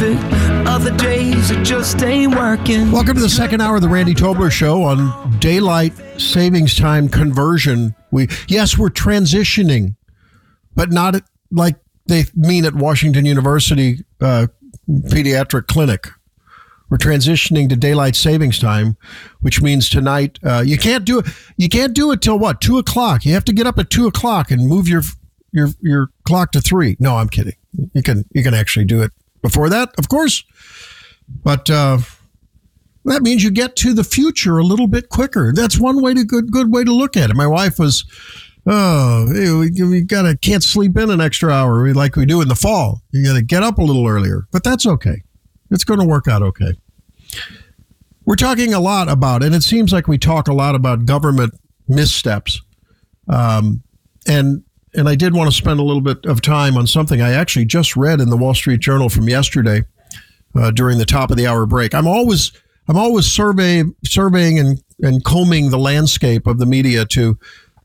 perfect. Other days it just ain't working. Welcome to the second hour of the Randy Tobler Show on daylight savings time conversion. We yes, we're transitioning, but not like they mean at Washington University uh, Pediatric Clinic. We're transitioning to daylight savings time, which means tonight uh, you can't do it. You can't do it till what two o'clock. You have to get up at two o'clock and move your your your clock to three. No, I'm kidding. You can you can actually do it before that, of course, but uh, that means you get to the future a little bit quicker. That's one way to good good way to look at it. My wife was. Oh, we, we gotta can't sleep in an extra hour like we do in the fall. You gotta get up a little earlier, but that's okay. It's going to work out okay. We're talking a lot about, and it seems like we talk a lot about government missteps. Um, and and I did want to spend a little bit of time on something I actually just read in the Wall Street Journal from yesterday uh, during the top of the hour break. I'm always I'm always survey surveying and and combing the landscape of the media to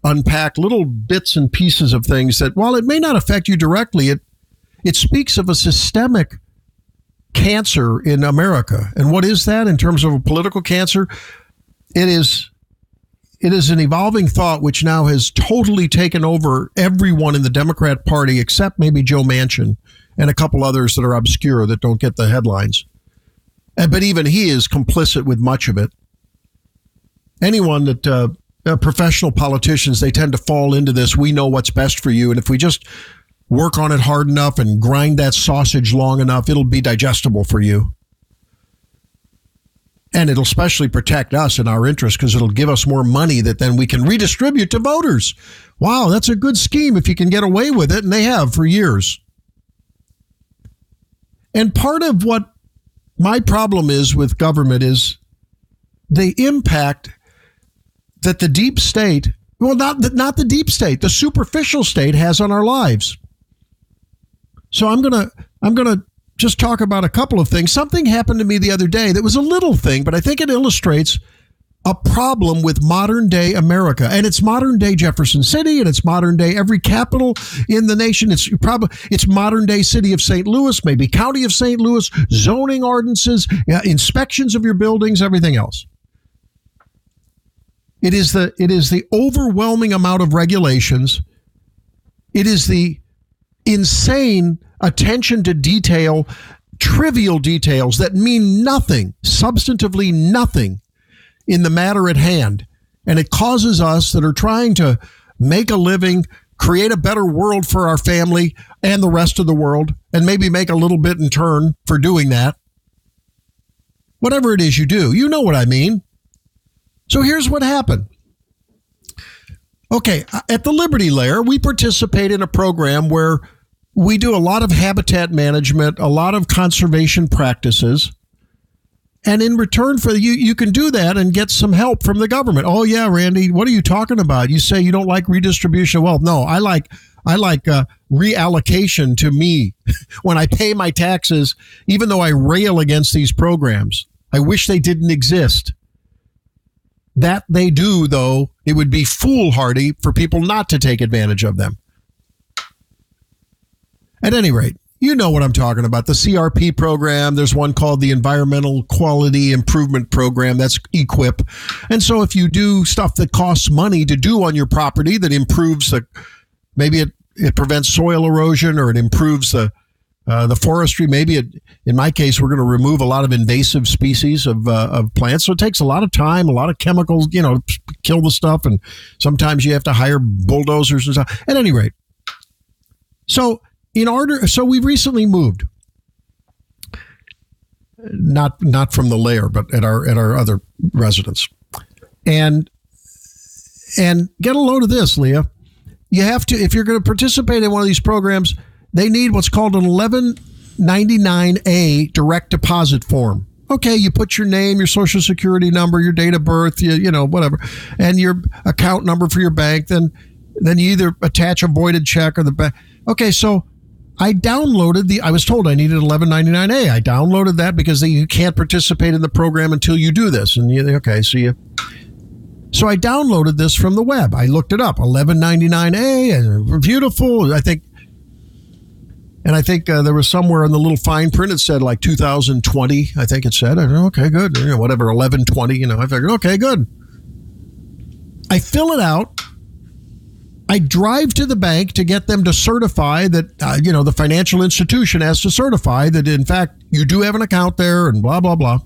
unpack little bits and pieces of things that while it may not affect you directly, it it speaks of a systemic cancer in America. And what is that in terms of a political cancer? It is it is an evolving thought which now has totally taken over everyone in the Democrat Party except maybe Joe Manchin and a couple others that are obscure that don't get the headlines. But even he is complicit with much of it. Anyone that uh, uh, professional politicians they tend to fall into this. We know what's best for you, and if we just work on it hard enough and grind that sausage long enough, it'll be digestible for you. And it'll especially protect us and our interests because it'll give us more money that then we can redistribute to voters. Wow, that's a good scheme if you can get away with it, and they have for years. And part of what my problem is with government is the impact that the deep state, well, not the, not the deep state, the superficial state has on our lives. So I'm gonna I'm gonna just talk about a couple of things. Something happened to me the other day that was a little thing, but I think it illustrates a problem with modern day America. And it's modern day Jefferson City and it's modern day every capital in the nation. It's probably it's modern day city of St. Louis, maybe county of St. Louis, zoning ordinances, inspections of your buildings, everything else. It is the it is the overwhelming amount of regulations. It is the insane attention to detail, trivial details that mean nothing, substantively nothing in the matter at hand. And it causes us that are trying to make a living, create a better world for our family and the rest of the world, and maybe make a little bit in turn for doing that. Whatever it is you do, you know what I mean. So here's what happened. Okay, at the Liberty Layer, we participate in a program where we do a lot of habitat management, a lot of conservation practices. And in return for you, you can do that and get some help from the government. Oh yeah, Randy, what are you talking about? You say you don't like redistribution. Well, no, I like I like uh, reallocation to me when I pay my taxes. Even though I rail against these programs, I wish they didn't exist. That they do, though, it would be foolhardy for people not to take advantage of them. At any rate, you know what I'm talking about. The CRP program, there's one called the Environmental Quality Improvement Program, that's EQIP. And so if you do stuff that costs money to do on your property that improves the, maybe it, it prevents soil erosion or it improves the, uh, the forestry, maybe it, in my case, we're going to remove a lot of invasive species of, uh, of plants. So it takes a lot of time, a lot of chemicals, you know, kill the stuff. And sometimes you have to hire bulldozers and stuff. At any rate, so in order, so we recently moved, not not from the layer, but at our at our other residence, and and get a load of this, Leah. You have to if you're going to participate in one of these programs, they need what's called an 1199A direct deposit form. Okay, you put your name, your social security number, your date of birth, you, you know, whatever, and your account number for your bank. Then, then you either attach a voided check or the bank. Okay, so I downloaded the. I was told I needed 1199A. I downloaded that because you can't participate in the program until you do this. And you okay, so you. So I downloaded this from the web. I looked it up. 1199A, beautiful. I think. And I think uh, there was somewhere in the little fine print it said like 2020. I think it said. I go, okay, good. You know, whatever, 1120. You know, I figured, okay, good. I fill it out. I drive to the bank to get them to certify that, uh, you know, the financial institution has to certify that, in fact, you do have an account there and blah, blah, blah.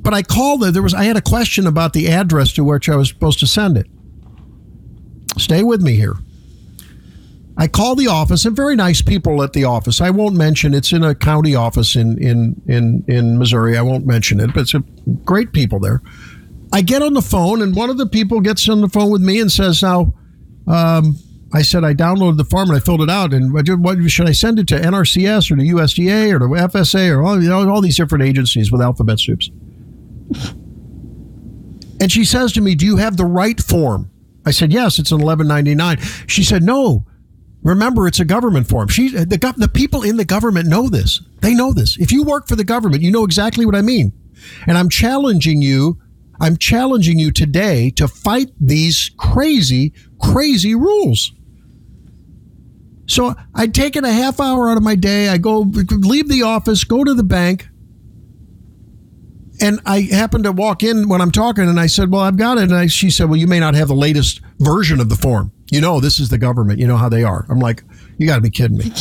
But I called it. There was, I had a question about the address to which I was supposed to send it. Stay with me here. I call the office, and very nice people at the office. I won't mention it's in a county office in in in in Missouri. I won't mention it, but it's a, great people there. I get on the phone, and one of the people gets on the phone with me and says, "Now, um, I said I downloaded the form and I filled it out, and what should I send it to NRCS or the USDA or the FSA or all you know, all these different agencies with alphabet soups?" And she says to me, "Do you have the right form?" I said, "Yes, it's an 1199." She said, "No." Remember, it's a government form. She, the, the people in the government know this. They know this. If you work for the government, you know exactly what I mean. And I'm challenging you. I'm challenging you today to fight these crazy, crazy rules. So I'd taken a half hour out of my day. I go leave the office, go to the bank, and I happened to walk in when I'm talking, and I said, "Well, I've got it." And I, she said, "Well, you may not have the latest version of the form." You know, this is the government. You know how they are. I'm like, you got to be kidding me.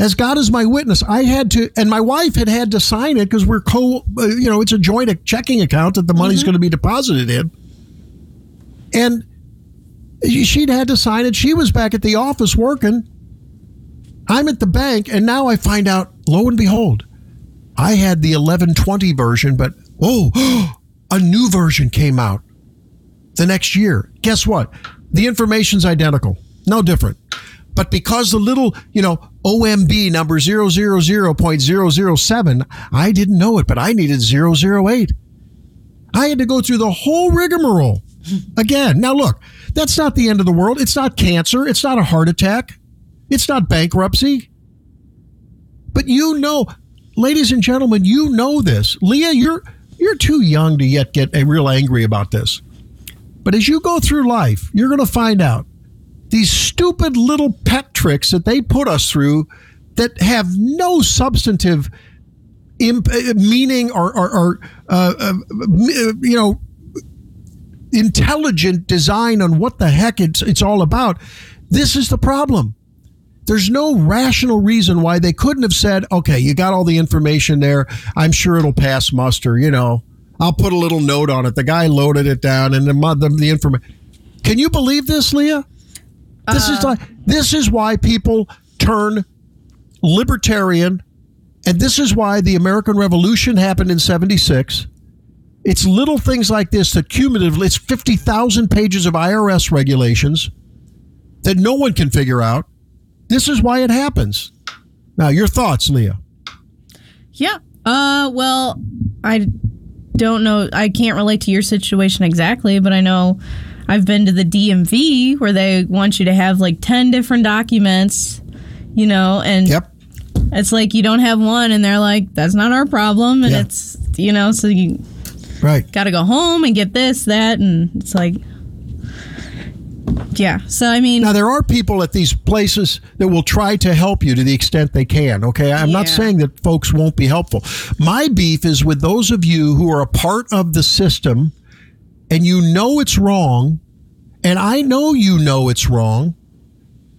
As God is my witness, I had to, and my wife had had to sign it because we're co, uh, you know, it's a joint checking account that the money's mm-hmm. going to be deposited in. And she'd had to sign it. She was back at the office working. I'm at the bank, and now I find out, lo and behold, I had the 1120 version, but oh, a new version came out the next year. Guess what? The information's identical, no different. But because the little, you know, OMB number 000.007, I didn't know it, but I needed 008. I had to go through the whole rigmarole again. Now, look, that's not the end of the world. It's not cancer. It's not a heart attack. It's not bankruptcy. But you know, ladies and gentlemen, you know this. Leah, you're you're too young to yet get real angry about this. But as you go through life, you're going to find out these stupid little pet tricks that they put us through that have no substantive imp- uh, meaning or, or, or uh, uh, you know, intelligent design on what the heck it's, it's all about. This is the problem. There's no rational reason why they couldn't have said, okay, you got all the information there. I'm sure it'll pass muster, you know. I'll put a little note on it. The guy loaded it down, and the the, the information. Can you believe this, Leah? This uh, is like this is why people turn libertarian, and this is why the American Revolution happened in '76. It's little things like this that cumulatively, it's 50,000 pages of IRS regulations that no one can figure out. This is why it happens. Now, your thoughts, Leah? Yeah. Uh, well, I don't know. I can't relate to your situation exactly, but I know I've been to the DMV where they want you to have like 10 different documents, you know, and yep. it's like you don't have one and they're like, that's not our problem. And yeah. it's, you know, so you right. got to go home and get this, that. And it's like, yeah. So I mean, now there are people at these places that will try to help you to the extent they can. Okay, I'm yeah. not saying that folks won't be helpful. My beef is with those of you who are a part of the system, and you know it's wrong, and I know you know it's wrong.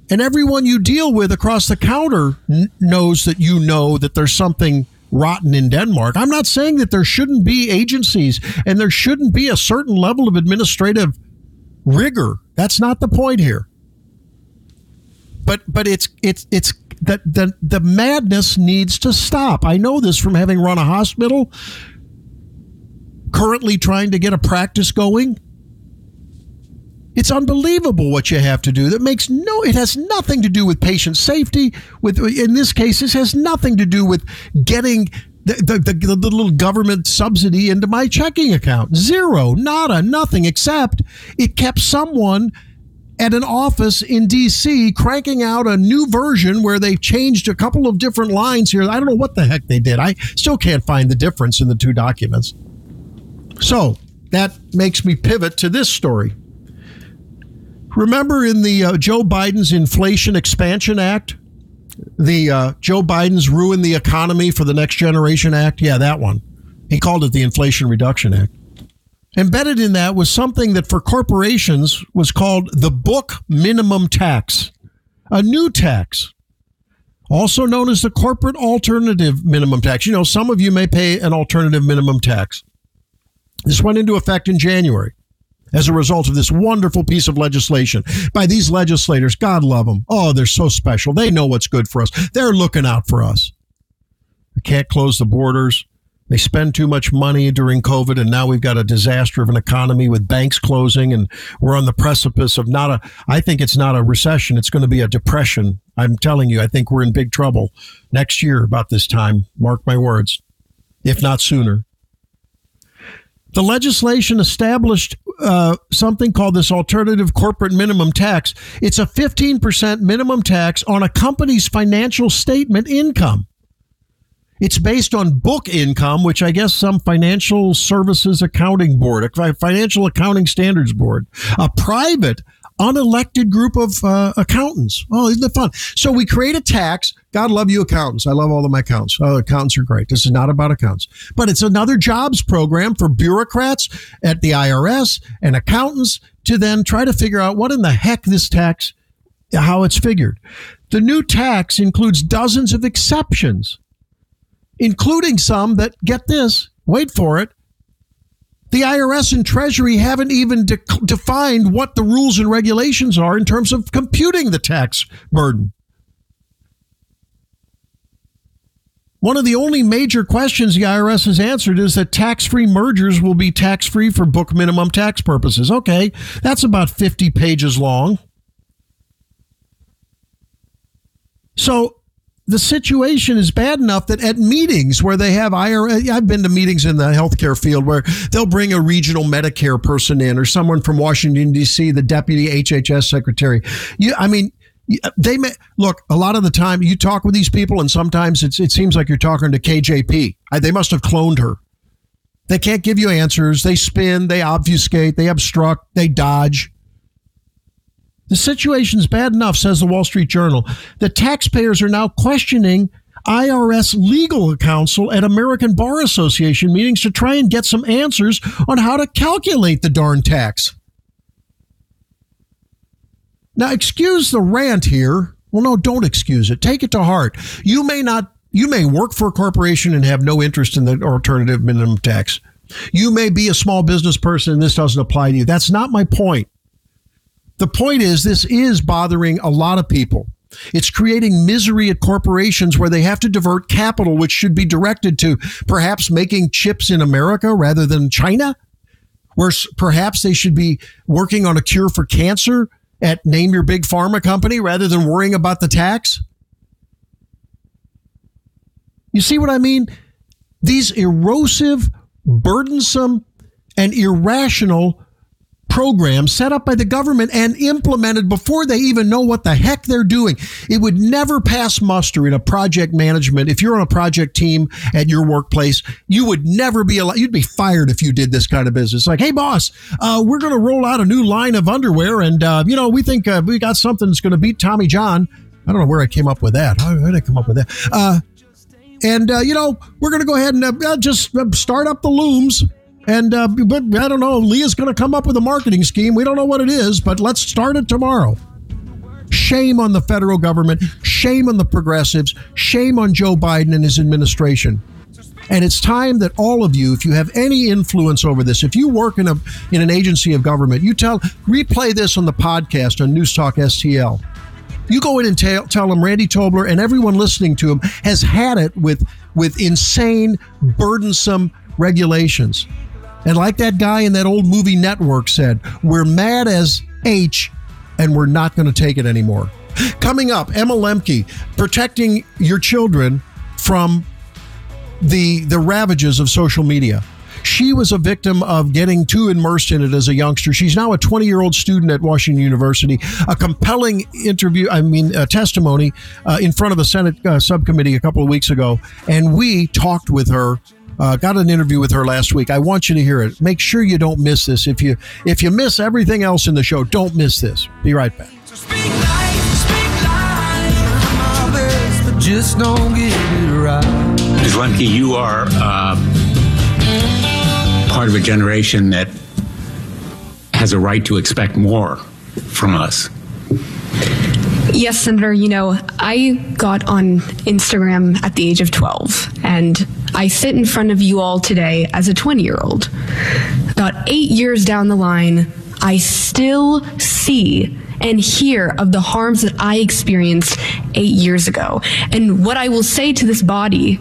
And everyone you deal with across the counter n- knows that you know that there's something rotten in Denmark. I'm not saying that there shouldn't be agencies and there shouldn't be a certain level of administrative rigor. That's not the point here. But but it's it's it's that the the madness needs to stop. I know this from having run a hospital. Currently trying to get a practice going. It's unbelievable what you have to do. That makes no it has nothing to do with patient safety. With in this case, this has nothing to do with getting the, the, the, the, little government subsidy into my checking account. Zero, nada, nothing, except it kept someone at an office in DC cranking out a new version where they've changed a couple of different lines here. I don't know what the heck they did. I still can't find the difference in the two documents. So that makes me pivot to this story. Remember in the uh, Joe Biden's Inflation Expansion Act? The uh, Joe Biden's Ruin the Economy for the Next Generation Act? Yeah, that one. He called it the Inflation Reduction Act. Embedded in that was something that for corporations was called the book minimum tax, a new tax, also known as the corporate alternative minimum tax. You know, some of you may pay an alternative minimum tax. This went into effect in January as a result of this wonderful piece of legislation by these legislators. God love them. Oh, they're so special. They know what's good for us. They're looking out for us. They can't close the borders. They spend too much money during COVID, and now we've got a disaster of an economy with banks closing, and we're on the precipice of not a. I think it's not a recession; it's going to be a depression. I'm telling you, I think we're in big trouble next year about this time. Mark my words, if not sooner. The legislation established uh, something called this alternative corporate minimum tax. It's a 15% minimum tax on a company's financial statement income. It's based on book income, which I guess some financial services accounting board, a financial accounting standards board, a private unelected group of uh, accountants. Oh, isn't it fun? So we create a tax. God love you, accountants. I love all of my accountants. Oh, accountants are great. This is not about accountants, but it's another jobs program for bureaucrats at the IRS and accountants to then try to figure out what in the heck this tax, how it's figured. The new tax includes dozens of exceptions including some that get this, wait for it. The IRS and Treasury haven't even de- defined what the rules and regulations are in terms of computing the tax burden. One of the only major questions the IRS has answered is that tax free mergers will be tax free for book minimum tax purposes. Okay, that's about 50 pages long. So the situation is bad enough that at meetings where they have IRS, I've been to meetings in the healthcare field where they'll bring a regional Medicare person in or someone from Washington D.C., the deputy HHS secretary. You, I mean, they may look a lot of the time you talk with these people and sometimes it seems like you're talking to KJP. They must have cloned her. They can't give you answers. They spin, they obfuscate, they obstruct, they dodge. The situation's bad enough, says the Wall Street Journal, that taxpayers are now questioning IRS legal counsel at American Bar Association meetings to try and get some answers on how to calculate the darn tax. Now, excuse the rant here. Well, no, don't excuse it. Take it to heart. You may not, you may work for a corporation and have no interest in the alternative minimum tax. You may be a small business person and this doesn't apply to you. That's not my point. The point is, this is bothering a lot of people. It's creating misery at corporations where they have to divert capital, which should be directed to perhaps making chips in America rather than China, where perhaps they should be working on a cure for cancer at name your big pharma company rather than worrying about the tax. You see what I mean? These erosive, burdensome, and irrational programs set up by the government and implemented before they even know what the heck they're doing. It would never pass muster in a project management. If you're on a project team at your workplace, you would never be allowed, you'd be fired if you did this kind of business. Like, hey, boss, uh, we're going to roll out a new line of underwear. And, uh, you know, we think uh, we got something that's going to beat Tommy John. I don't know where I came up with that. How did I come up with that? Uh, and, uh, you know, we're going to go ahead and uh, just start up the looms and uh, but I don't know. Leah's going to come up with a marketing scheme. We don't know what it is, but let's start it tomorrow. Shame on the federal government. Shame on the progressives. Shame on Joe Biden and his administration. And it's time that all of you, if you have any influence over this, if you work in a in an agency of government, you tell replay this on the podcast on News Talk STL. You go in and tell, tell them Randy Tobler and everyone listening to him has had it with with insane, burdensome regulations. And like that guy in that old movie network said, we're mad as H and we're not going to take it anymore. Coming up, Emma Lembke, protecting your children from the the ravages of social media. She was a victim of getting too immersed in it as a youngster. She's now a 20 year old student at Washington University. A compelling interview, I mean, a testimony uh, in front of the Senate uh, subcommittee a couple of weeks ago. And we talked with her Uh, got an interview with her last week. I want you to hear it. Make sure you don't miss this. If you if you miss everything else in the show, don't miss this. Be right back. Just don't get it right. Ms. Lembke, you are uh, part of a generation that has a right to expect more from us. Yes, Senator. You know, I got on Instagram at the age of 12, and I sit in front of you all today as a 20 year old. About eight years down the line, I still see and hear of the harms that I experienced eight years ago. And what I will say to this body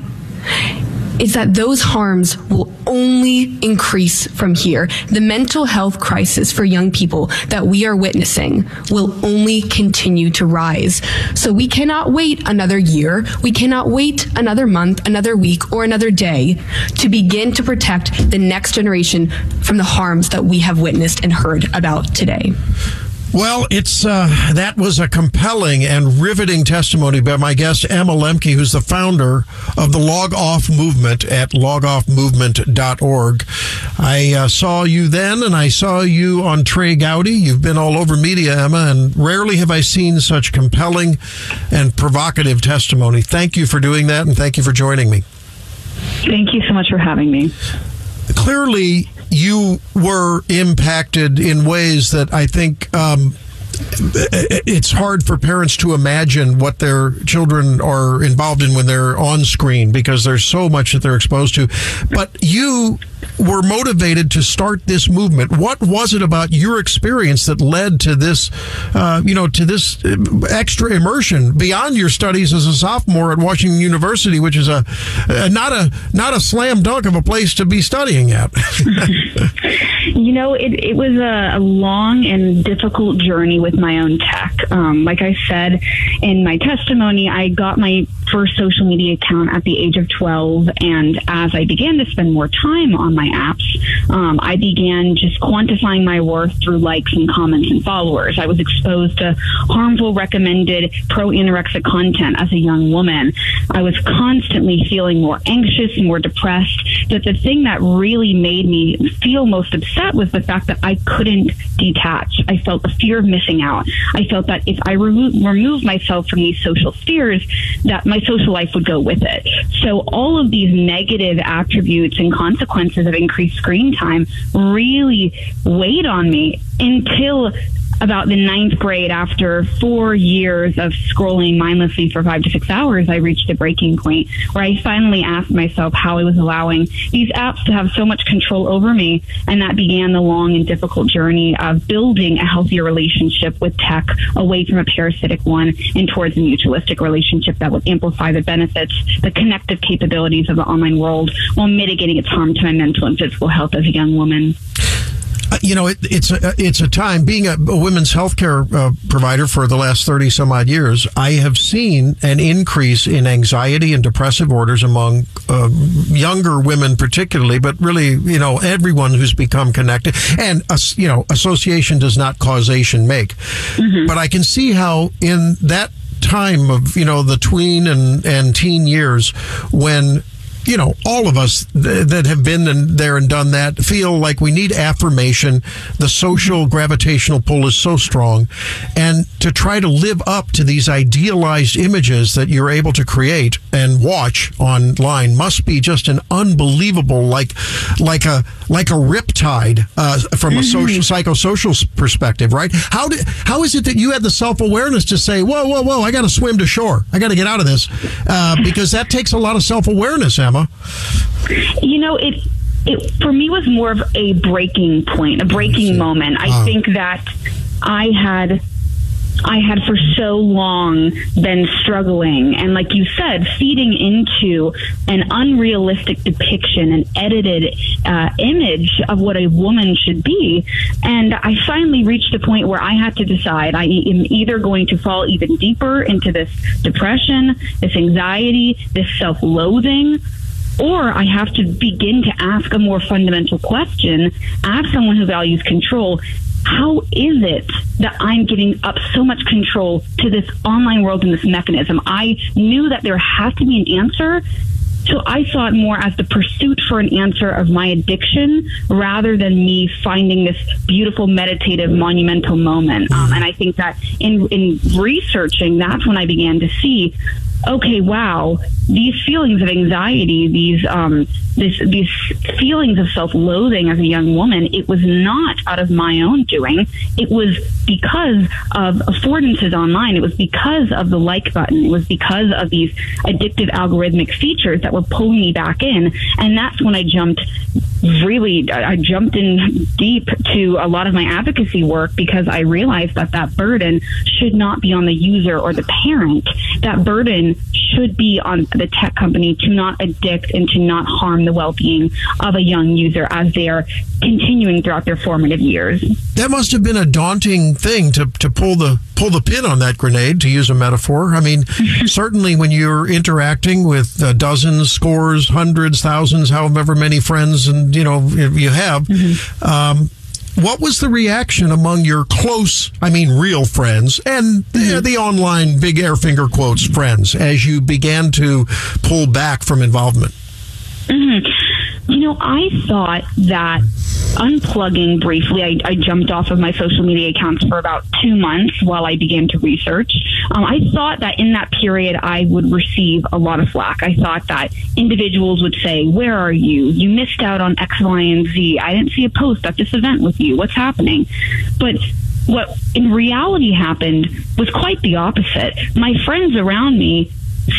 is that those harms will only increase from here. The mental health crisis for young people that we are witnessing will only continue to rise. So we cannot wait another year, we cannot wait another month, another week, or another day to begin to protect the next generation from the harms that we have witnessed and heard about today. Well, it's uh, that was a compelling and riveting testimony by my guest Emma Lembke, who's the founder of the Log Off Movement at logoffmovement.org. I uh, saw you then, and I saw you on Trey Gowdy. You've been all over media, Emma, and rarely have I seen such compelling and provocative testimony. Thank you for doing that, and thank you for joining me. Thank you so much for having me. Clearly, you were impacted in ways that I think um, it's hard for parents to imagine what their children are involved in when they're on screen because there's so much that they're exposed to. But you were motivated to start this movement. What was it about your experience that led to this, uh, you know, to this extra immersion beyond your studies as a sophomore at Washington University, which is a, a not a not a slam dunk of a place to be studying at? you know, it, it was a, a, long and difficult journey with my own tech. Um, like I said in my testimony, I got my first social media account at the age of 12, and as I began to spend more time on my apps, um, I began just quantifying my worth through likes and comments and followers. I was exposed to harmful, recommended pro anorexic content as a young woman. I was constantly feeling more anxious, more depressed. But the thing that really made me feel most upset was the fact that I couldn't detach. I felt the fear of missing out. I felt that if I remo- removed myself from these social spheres, that my social life would go with it. So all of these negative attributes and consequences of increased screen time really weighed on me until about the ninth grade, after four years of scrolling mindlessly for five to six hours, I reached a breaking point where I finally asked myself how I was allowing these apps to have so much control over me. And that began the long and difficult journey of building a healthier relationship with tech away from a parasitic one and towards a mutualistic relationship that would amplify the benefits, the connective capabilities of the online world while mitigating its harm to my mental and physical health as a young woman. Uh, you know, it, it's a, it's a time being a, a women's healthcare uh, provider for the last 30 some odd years. I have seen an increase in anxiety and depressive orders among uh, younger women, particularly, but really, you know, everyone who's become connected. And, uh, you know, association does not causation make. Mm-hmm. But I can see how in that time of, you know, the tween and, and teen years when you know, all of us th- that have been in there and done that feel like we need affirmation. The social gravitational pull is so strong. And to try to live up to these idealized images that you're able to create and watch online must be just an unbelievable, like, like a, like a riptide uh, from a social, mm-hmm. psychosocial perspective, right? How did, how is it that you had the self awareness to say, whoa, whoa, whoa, I got to swim to shore. I got to get out of this. Uh, because that takes a lot of self awareness, Emma. You know, it it for me was more of a breaking point, a breaking moment. I think that I had I had for so long been struggling and like you said feeding into an unrealistic depiction an edited uh, image of what a woman should be and I finally reached a point where I had to decide I am either going to fall even deeper into this depression this anxiety this self-loathing or I have to begin to ask a more fundamental question, ask someone who values control, how is it that I'm giving up so much control to this online world and this mechanism? I knew that there has to be an answer, So I saw it more as the pursuit for an answer of my addiction rather than me finding this beautiful, meditative, monumental moment. Um, and I think that in, in researching, that's when I began to see okay, wow, these feelings of anxiety, these um, this, these feelings of self-loathing as a young woman, it was not out of my own doing. It was because of affordances online. It was because of the like button. It was because of these addictive algorithmic features that were pulling me back in. And that's when I jumped really, I jumped in deep to a lot of my advocacy work because I realized that that burden should not be on the user or the parent. That burden should be on the tech company to not addict and to not harm the well-being of a young user as they are continuing throughout their formative years. That must have been a daunting thing to, to pull the pull the pin on that grenade, to use a metaphor. I mean, certainly when you're interacting with uh, dozens, scores, hundreds, thousands, however many friends and you know you have. Mm-hmm. Um, what was the reaction among your close, I mean, real friends and the, the online big air finger quotes friends as you began to pull back from involvement? Mm-hmm. You know, I thought that unplugging briefly, I, I, jumped off of my social media accounts for about two months while I began to research. Um, I thought that in that period I would receive a lot of flack. I thought that individuals would say, Where are you? You missed out on X, Y, and Z. I didn't see a post at this event with you. What's happening? But what in reality happened was quite the opposite. My friends around me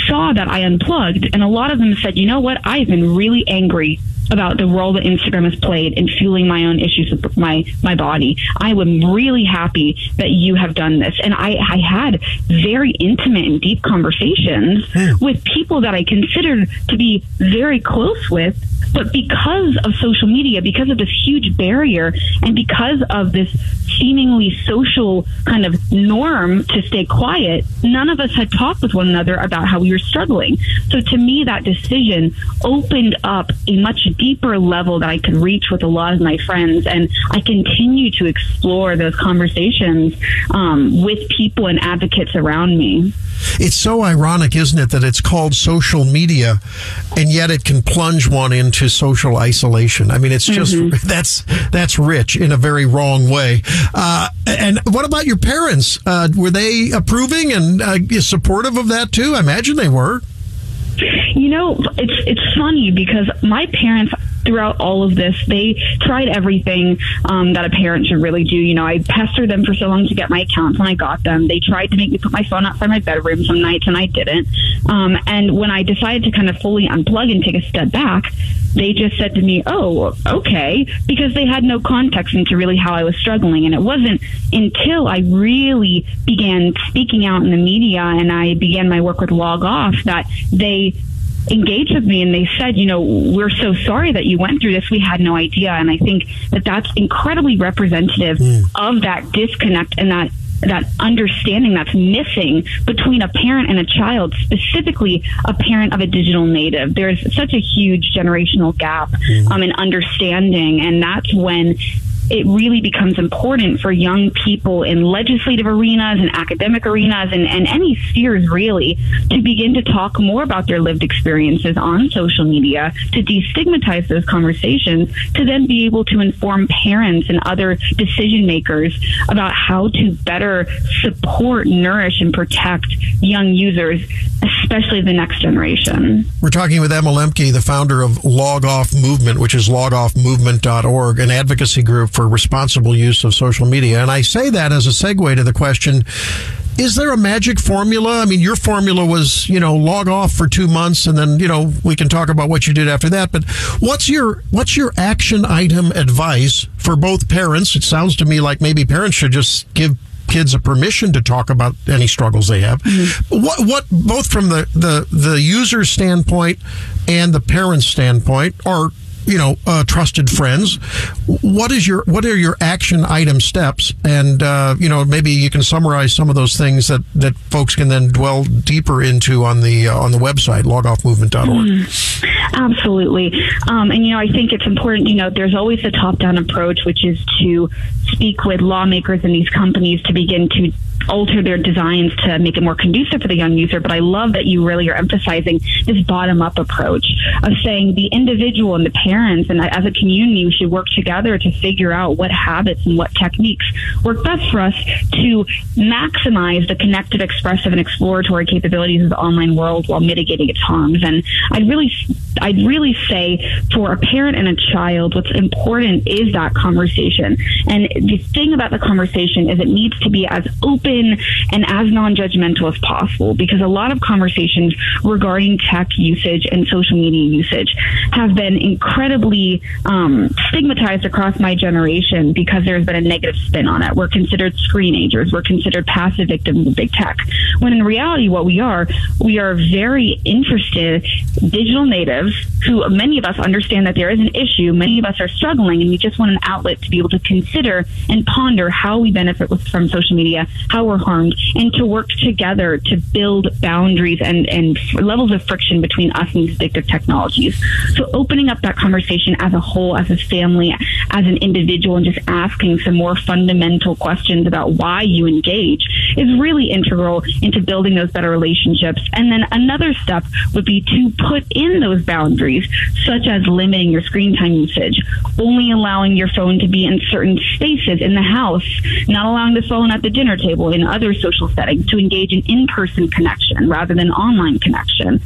saw that I unplugged, and a lot of them said, you know what, I've been really angry about the role that Instagram has played in fueling my own issues with my my body. I am really happy that you have done this, and I, I had very intimate and deep conversations mm. with people that I considered to be very close with but because of social media, because of this huge barrier, and because of this seemingly social kind of norm to stay quiet, none of us had talked with one another about how we were struggling. So to me, that decision opened up a much deeper level that I could reach with a lot of my friends. And I continue to explore those conversations um, with people and advocates around me. It's so ironic, isn't it, that it's called social media, and yet it can plunge one into social isolation. I mean, it's just mm-hmm. that's that's rich in a very wrong way. Uh, and what about your parents? Uh, were they approving and uh, supportive of that too? I imagine they were. You know, it's it's funny because my parents throughout all of this, they tried everything um, that a parent should really do. You know, I pestered them for so long to get my accounts when I got them. They tried to make me put my phone outside my bedroom some nights, and I didn't. Um, and when I decided to kind of fully unplug and take a step back, they just said to me, "Oh, okay," because they had no context into really how I was struggling. And it wasn't until I really began speaking out in the media and I began my work with Log Off that they engaged with me and they said, you know, we're so sorry that you went through this. We had no idea. And I think that that's incredibly representative mm. of that disconnect and that that understanding that's missing between a parent and a child, specifically a parent of a digital native. There's such a huge generational gap mm. um, in understanding, and that's when it really becomes important for young people in legislative arenas and academic arenas and, and any spheres really to begin to talk more about their lived experiences on social media, to destigmatize those conversations, to then be able to inform parents and other decision makers about how to better support, nourish, and protect young users, especially the next generation. We're talking with Emma Lembke, the founder of Log Off Movement, which is logoffmovement.org, an advocacy group for for responsible use of social media. And I say that as a segue to the question is there a magic formula? I mean, your formula was, you know, log off for two months, and then, you know, we can talk about what you did after that. But what's your what's your action item advice for both parents? It sounds to me like maybe parents should just give kids a permission to talk about any struggles they have. Mm-hmm. What what both from the the the user standpoint and the parent standpoint, or you know, uh, trusted friends. What is your what are your action item steps? And uh, you know, maybe you can summarize some of those things that that folks can then dwell deeper into on the uh, on the website logoffmovement.org. Mm-hmm. Absolutely, um, and you know, I think it's important. You know, there's always the top down approach, which is to speak with lawmakers in these companies to begin to alter their designs to make it more conducive for the young user. But I love that you really are emphasizing this bottom up approach of saying the individual and the parents and as a community, we should work together to figure out what habits and what techniques work best for us to maximize the connected, expressive, and exploratory capabilities of the online world while mitigating its harms. And I'd really, I'd really say for a parent and a child, what's important is that conversation. And the thing about the conversation is it needs to be as open open and as non-judgmental as possible because a lot of conversations regarding tech usage and social media usage have been incredibly um, stigmatized across my generation because there's been a negative spin on it. We're considered screenagers. We're considered passive victims of big tech. When in reality, what we are, we are very interested digital natives who many of us understand that there is an issue. Many of us are struggling and we just want an outlet to be able to consider and ponder how we benefit from social media, how how we're harmed and to work together to build boundaries and, and levels of friction between us and these addictive technologies. So opening up that conversation as a whole, as a family, as an individual, and just asking some more fundamental questions about why you engage is really integral into building those better relationships. And then another step would be to put in those boundaries, such as limiting your screen time usage, only allowing your phone to be in certain spaces in the house, not allowing the phone at the dinner table, in other social settings to engage in in-person connection rather than online connection.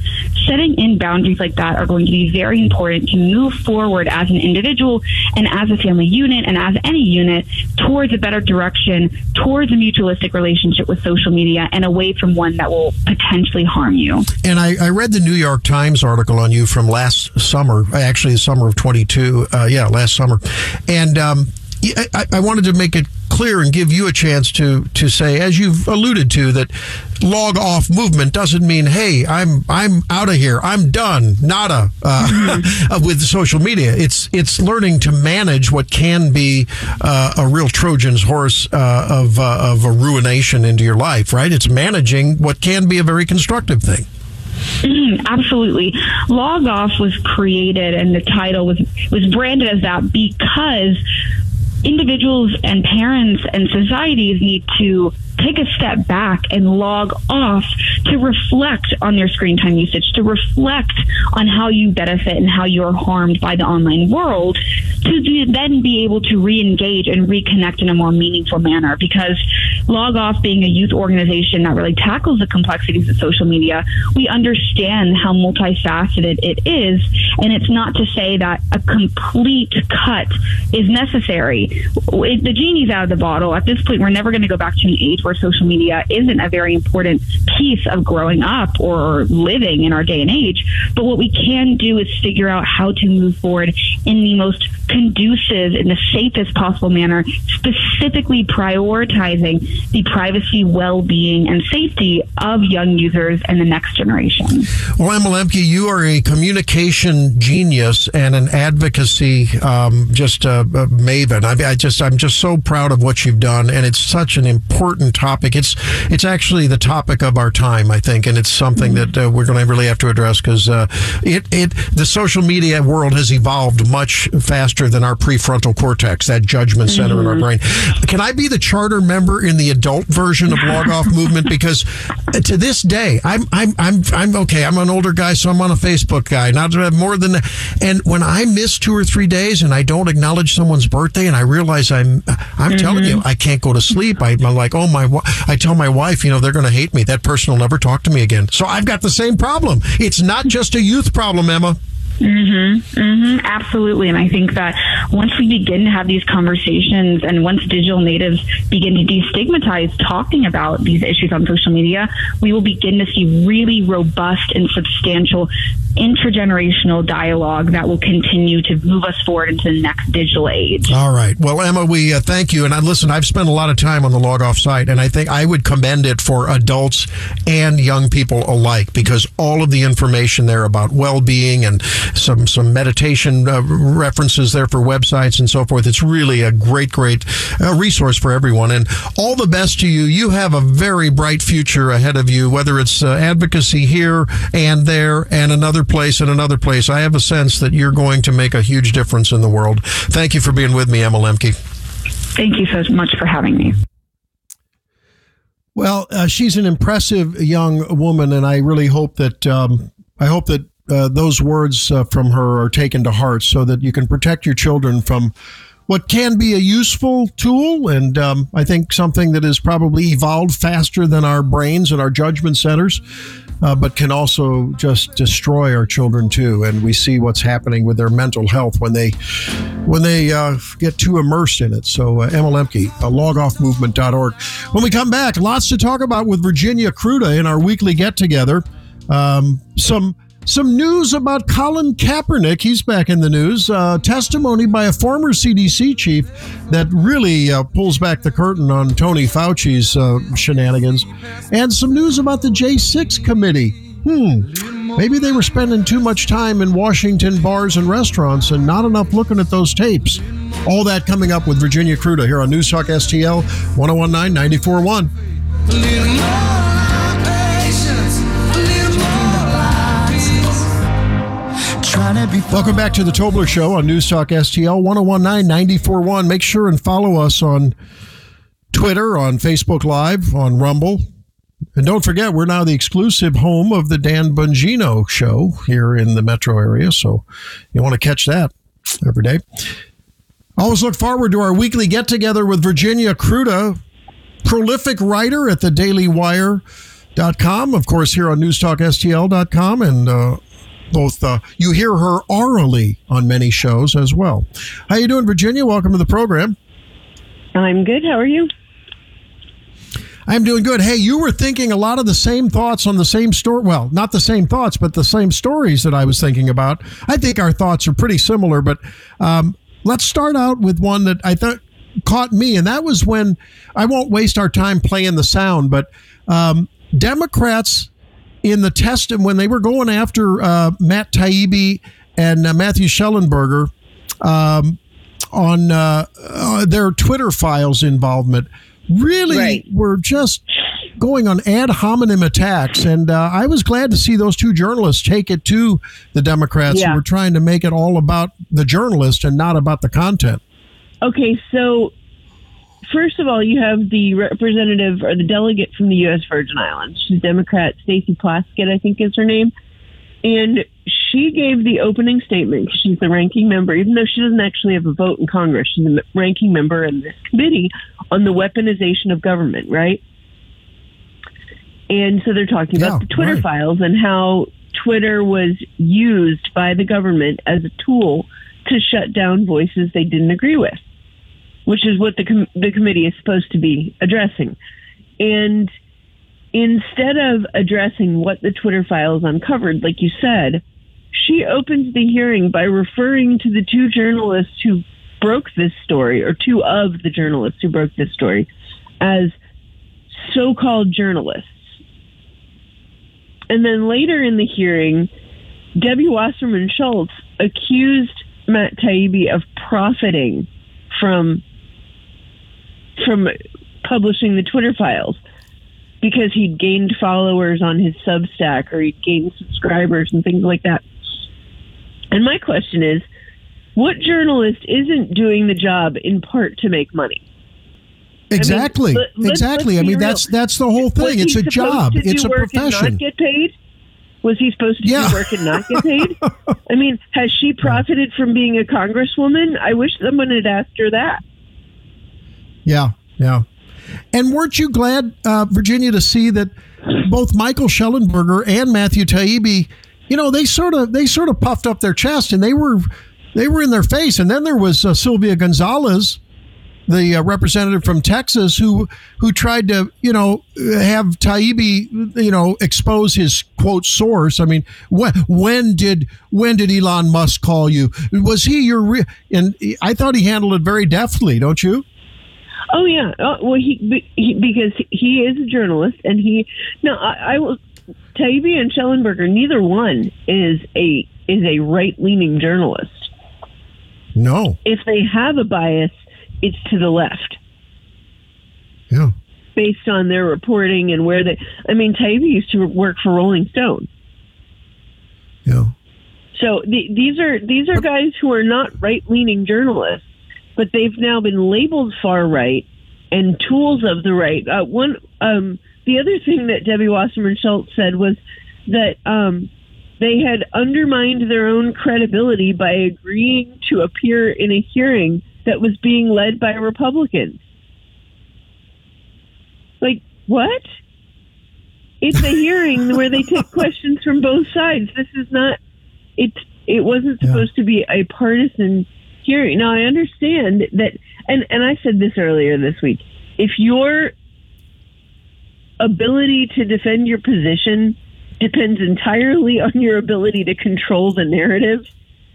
Setting in boundaries like that are going to be very important to move forward as an individual and as a family unit and as any unit towards a better direction, towards a mutualistic relationship with social media and away from one that will potentially harm you. And I, I read the New York Times article on you from last summer, actually the summer of 22. Uh, yeah, last summer. And um, I, I wanted to make it clear and give you a chance to to say, as you've alluded to, that log off movement doesn't mean, hey, I'm I'm out of here, I'm done, nada uh, mm-hmm. with social media. It's it's learning to manage what can be uh, a real Trojan's horse uh, of uh, of a ruination into your life, right? It's managing what can be a very constructive thing. Mm, absolutely. Log Off was created and the title was was branded as that because individuals and parents and societies need to take a step back and log off to reflect on your screen time usage, to reflect on how you benefit and how you're harmed by the online world, to then be able to re engage and reconnect in a more meaningful manner. Because Log Off being a youth organization that really tackles the complexities of social media, we understand how multifaceted it is. And it's not to say that a complete cut is necessary. It, the genie's out of the bottle. At this point, we're never going to go back to an age where social media isn't a very important piece of growing up or living in our day and age. But what we can do is figure out how to move forward in the most conducive, in the safest possible manner, specifically prioritizing the privacy, well being, and safety of young users and the next generation. Well, Emma Lembke, you are a communication genius and an advocacy um, just a, a maven. I, I just I'm just so proud of what you've done, and it's such an important topic. It's it's actually the topic of our time, I think, and it's something that uh, we're going to really have to address because uh, it it the social media world has evolved much faster than our prefrontal cortex, that judgment center mm-hmm. in our mm-hmm. brain. Can I be the charter member in the adult version of Log Off Movement? Because uh, to this day, I'm I'm I'm I'm okay. I'm an older guy, so I'm on a Facebook guy, not more than. And when I miss two or three days and I don't acknowledge someone's birthday, and I realize I'm I'm mm-hmm. telling you, I can't go to sleep. I, I'm like, oh my my I tell my wife, you know, they're going to hate me. That person will never talk to me again. So I've got the same problem. It's not just a youth problem, Emma. Mm-hmm, mm-hmm, absolutely. And I think that once we begin to have these conversations and once digital natives begin to destigmatize talking about these issues on social media, we will begin to see really robust and substantial intergenerational dialogue that will continue to move us forward into the next digital age. All right. Well, Emma, we uh, thank you. And I listen, I've spent a lot of time on the log off site, and I think I would commend it for adults and young people alike because all of the information there about well being and some, some meditation uh, references there for websites and so forth. It's really a great, great uh, resource for everyone. And all the best to you. You have a very bright future ahead of you, whether it's uh, advocacy here and there and another place and another place. I have a sense that you're going to make a huge difference in the world. Thank you for being with me, Emma Lembke. Thank you so much for having me. Well, uh, she's an impressive young woman, and I really hope that um, I hope that uh, those words uh, from her are taken to heart, so that you can protect your children from what can be a useful tool, and um, I think something that has probably evolved faster than our brains and our judgment centers uh, but can also just destroy our children too. And we see what's happening with their mental health when they when they uh, get too immersed in it. So uh, Emma Lembke, uh, logoffmovement.org. When we come back, lots to talk about with Virginia Kruta in our weekly get together. Um, some some news about Colin Kaepernick. He's back in the news. Uh, testimony by a former CDC chief that really uh, pulls back the curtain on Tony Fauci's uh, shenanigans. And some news about the J6 committee. Hmm. Maybe they were spending too much time in Washington bars and restaurants and not enough looking at those tapes. All that coming up with Virginia Kruta here on News Talk STL 1019 941. Welcome back to the Tobler Show on News Talk STL 1019 941. Make sure and follow us on Twitter, on Facebook Live, on Rumble. And don't forget, we're now the exclusive home of the Dan Bongino show here in the metro area. So you want to catch that every day. Always look forward to our weekly get together with Virginia Kruta, prolific writer at the dailywire.com, of course, here on newstalkstl.com and uh, both uh, you hear her orally on many shows as well. How you doing, Virginia? Welcome to the program. I'm good. How are you? I'm doing good. Hey, you were thinking a lot of the same thoughts on the same story. Well, not the same thoughts, but the same stories that I was thinking about. I think our thoughts are pretty similar, but um, let's start out with one that I thought caught me, and that was when I won't waste our time playing the sound, but um, Democrats in the test and when they were going after uh, Matt Taibbi and uh, Matthew Shellenberger um, on uh, uh, their Twitter files involvement, really right. were just going on ad hominem attacks. And uh, I was glad to see those two journalists take it to the Democrats yeah. who were trying to make it all about the journalist and not about the content. Okay, so first of all, you have the representative or the delegate from the U.S. Virgin Islands. She's Democrat Stacey Plaskett, I think is her name. And she gave the opening statement. She's the ranking member, even though she doesn't actually have a vote in Congress. She's the ranking member in this committee on the weaponization of government, right? And so they're talking yeah, about the Twitter right. files and how Twitter was used by the government as a tool to shut down voices they didn't agree with which is what the com- the committee is supposed to be addressing. And instead of addressing what the Twitter files uncovered, like you said, she opens the hearing by referring to the two journalists who broke this story, or two of the journalists who broke this story, as so-called journalists. And then later in the hearing, Debbie Wasserman Schultz accused Matt Taibbi of profiting from from publishing the Twitter files because he'd gained followers on his Substack or he'd gained subscribers and things like that. And my question is, what journalist isn't doing the job in part to make money? Exactly. I mean, let, exactly. I mean, that's that's the whole thing. It's a job. It's a profession. not get paid? Was he supposed to yeah. do work and not get paid? I mean, has she profited from being a congresswoman? I wish someone had asked her that. Yeah, yeah. And weren't you glad, uh, Virginia, to see that both Michael Shellenberger and Matthew Taibbi, you know, they sort of they sort of puffed up their chest and they were they were in their face. And then there was uh, Sylvia Gonzalez, the uh, representative from Texas who who tried to you know have Taibbi you know expose his quote source. I mean, when when did when did Elon Musk call you? Was he your re-? and I thought he handled it very deftly, don't you? Oh yeah. Oh, well, he, he because he is a journalist, and he no, I, I will. Taibbi and Shellenberger, neither one is a is a right leaning journalist. No. If they have a bias, it's to the left. Yeah. Based on their reporting and where they, I mean, Taibbi used to work for Rolling Stone. Yeah. So the, these are these are guys who are not right leaning journalists, but they've now been labeled far right and tools of the right. Uh, one, um, the other thing that Debbie Wasserman Schultz said was that um, they had undermined their own credibility by agreeing to appear in a hearing that was being led by Republicans. Like, what? It's a hearing where they take questions from both sides. This is not it it wasn't supposed yeah. to be a partisan hearing. Now I understand that and, and I said this earlier this week. If your ability to defend your position depends entirely on your ability to control the narrative,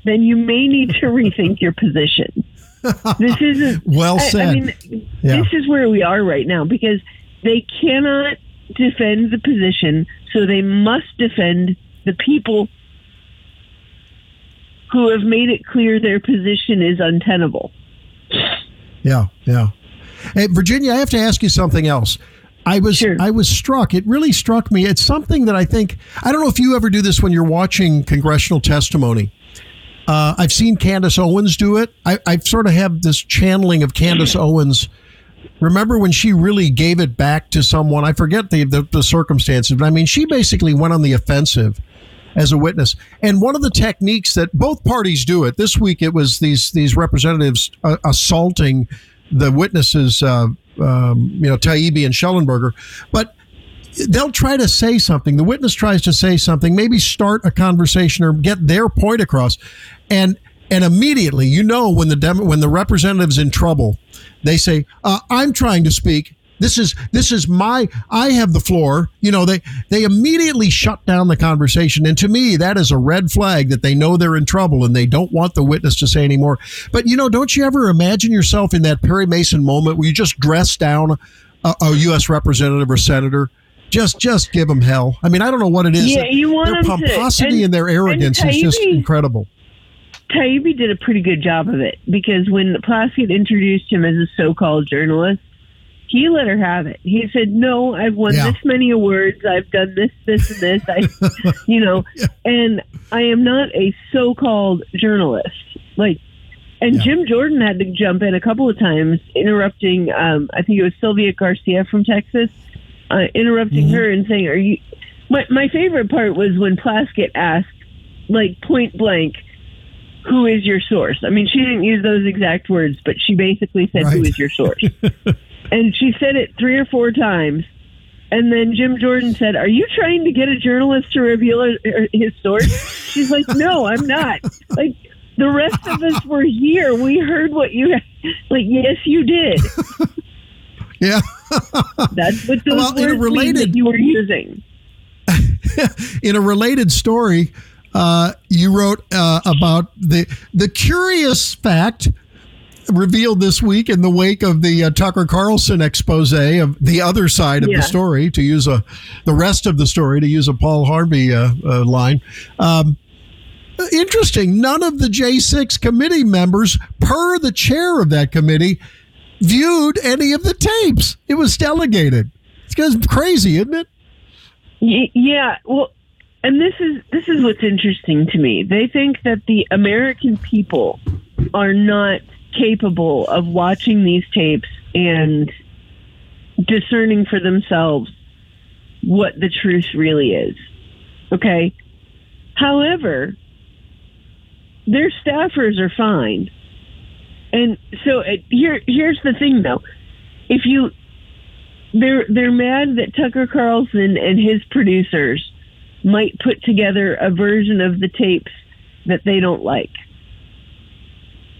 then you may need to rethink your position. This isn't well said. I, I mean, yeah. this is where we are right now because they cannot defend the position, so they must defend the people who have made it clear their position is untenable. Yeah, yeah. Hey, Virginia, I have to ask you something else. I was sure. I was struck. It really struck me. It's something that I think I don't know if you ever do this when you're watching congressional testimony. Uh, I've seen Candace Owens do it. I, I sort of have this channeling of Candace Owens. Remember when she really gave it back to someone? I forget the, the, the circumstances, but I mean, she basically went on the offensive as a witness. And one of the techniques that both parties do it this week, it was these these representatives uh, assaulting the witnesses, uh, um, you know, Taibbi and Shellenberger, but they'll try to say something. The witness tries to say something, maybe start a conversation or get their point across, and and immediately you know when the demo, when the representative's in trouble, they say, uh, "I'm trying to speak." This is this is my I have the floor. You know, they they immediately shut down the conversation. And to me, that is a red flag that they know they're in trouble and they don't want the witness to say anymore. But you know, don't you ever imagine yourself in that Perry Mason moment where you just dress down a, a U.S. representative or senator? Just just give them hell. I mean, I don't know what it is. Yeah, you want their pomposity and, and, their arrogance and is just incredible. Taibbi did a pretty good job of it because when Plaskett introduced him as a so-called journalist, he let her have it. He said, "No, I've won yeah. this many awards. I've done this, this, and this. I, you know, yeah. and I am not a so-called journalist. Like, and yeah. Jim Jordan had to jump in a couple of times, interrupting. Um, I think it was Sylvia Garcia from Texas, uh, interrupting mm-hmm. her and saying, "Are you?" My my favorite part was when Plaskett asked, like point blank, "Who is your source?" I mean, she didn't use those exact words, but she basically said, right. "Who is your source?" and she said it three or four times. And then Jim Jordan said, "Are you trying to get a journalist to reveal his source?" She's like, "No, I'm not." Like the rest of us were here. We heard what you like. Yes, you did. Yeah, that's what those well, words related, you were using. in a related story, uh, you wrote uh, about the the curious fact revealed this week in the wake of the uh, Tucker Carlson expose of the other side of yeah. the story, to use a the rest of the story, to use a Paul Harvey uh, uh, line. Um, interesting. None of the J6 committee members, per the chair of that committee, viewed any of the tapes. It was delegated. It's crazy, isn't it? Yeah. Well, and this is this is what's interesting to me. They think that the American people are not capable of watching these tapes and discerning for themselves what the truth really is. Okay? However, their staffers are fine. And so it, here here's the thing though. If you they're they're mad that Tucker Carlson and his producers might put together a version of the tapes that they don't like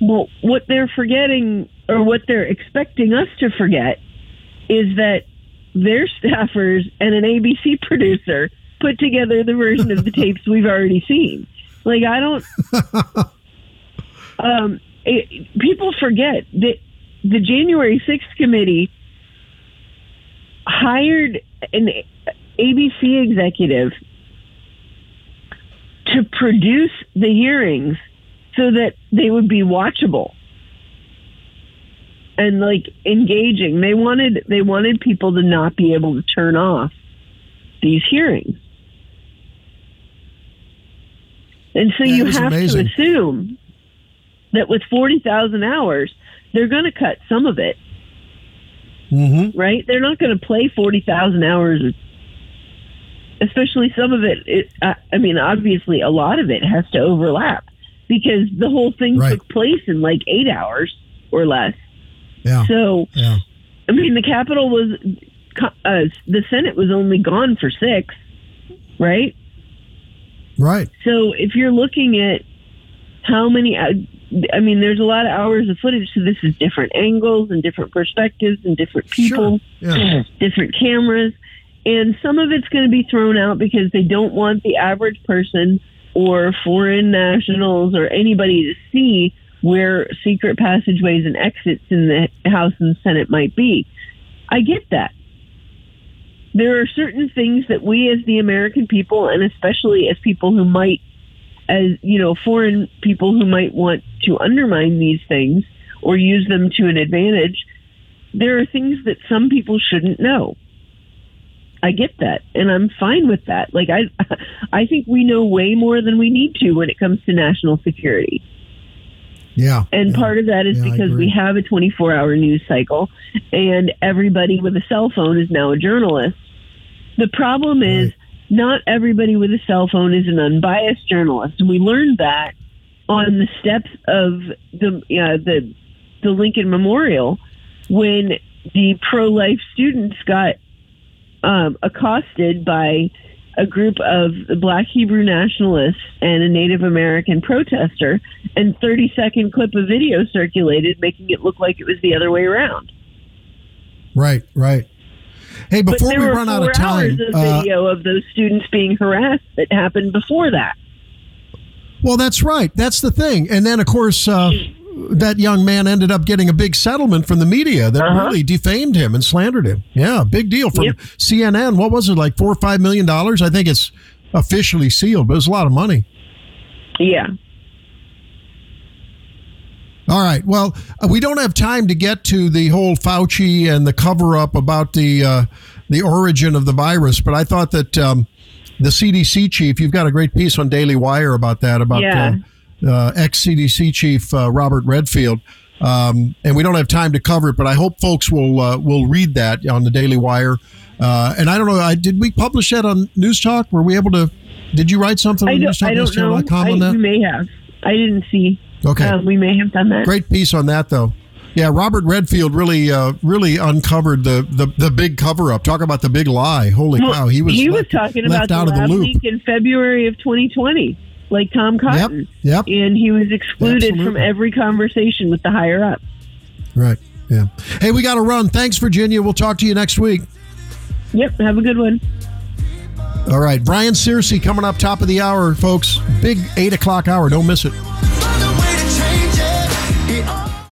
well, what they're forgetting or what they're expecting us to forget is that their staffers and an ABC producer put together the version of the tapes we've already seen. Like I don't. um, it, people forget that the January 6th committee hired an ABC executive to produce the hearings so that they would be watchable and like engaging. They wanted they wanted people to not be able to turn off these hearings. And so That you have amazing. to assume that with 40,000 hours, they're going to cut some of it, Mm-hmm. right? They're not going to play 40,000 hours, especially some of it. it I, I mean, obviously, a lot of it has to overlap because the whole thing Right. took place in like eight hours or less. Yeah. So, Yeah. I mean, the Capitol was, uh, the Senate was only gone for six, right? Right. So if you're looking at how many, uh, I mean, there's a lot of hours of footage. So this is different angles and different perspectives and different people, Sure. Yeah. different cameras. And some of it's going to be thrown out because they don't want the average person or foreign nationals or anybody to see where secret passageways and exits in the House and Senate might be. I get that. There are certain things that we as the American people, and especially as people who might, as you know, foreign people who might want to undermine these things or use them to an advantage, there are things that some people shouldn't know. I get that, and I'm fine with that. Like I, I think we know way more than we need to when it comes to national security. Yeah. And yeah. part of that is Yeah, because we have a 24 hour news cycle and everybody with a cell phone is now a journalist. The problem is Right. not everybody with a cell phone is an unbiased journalist. And we learned that on the steps of the, uh, the, the Lincoln Memorial when the pro life students got um, accosted by a group of black Hebrew nationalists and a Native American protester, and 30 second clip of video circulated, making it look like it was the other way around. Right. Right. Hey, before we run out of time, hours of uh, video of those students being harassed that happened before that. Well, that's right. That's the thing. And then, of course, uh, that young man ended up getting a big settlement from the media that Uh-huh. really defamed him and slandered him. Yeah, big deal from Yep. CNN. What was it, like four or five million dollars? I think it's officially sealed, but it's a lot of money. Yeah. All right. Well, uh, we don't have time to get to the whole Fauci and the cover up about the uh, the origin of the virus, but I thought that um, the CDC chief, you've got a great piece on Daily Wire about that, about Yeah. uh, uh, ex CDC chief uh, Robert Redfield. Um, and we don't have time to cover it, but I hope folks will uh, will read that on the Daily Wire. Uh, and I don't know, I did we publish that on News Talk? Were we able to? Did you write something I on don't, I don't know. I, we may have. I didn't see. Okay. Um, we may have done that. Great piece on that, though. Yeah, Robert Redfield really, uh, really uncovered the, the the big cover up. Talk about the big lie. Holy Well, cow, he was he was talking left about out the of the loop. leak in February of 2020, like Tom Cotton. yep. And he was excluded from every conversation with the higher up. Right. Yeah. Hey, we got to run. Thanks, Virginia. We'll talk to you next week. Yep. Have a good one. All right. Brian Searcy coming up top of the hour, folks. Big eight o'clock hour. Don't miss it.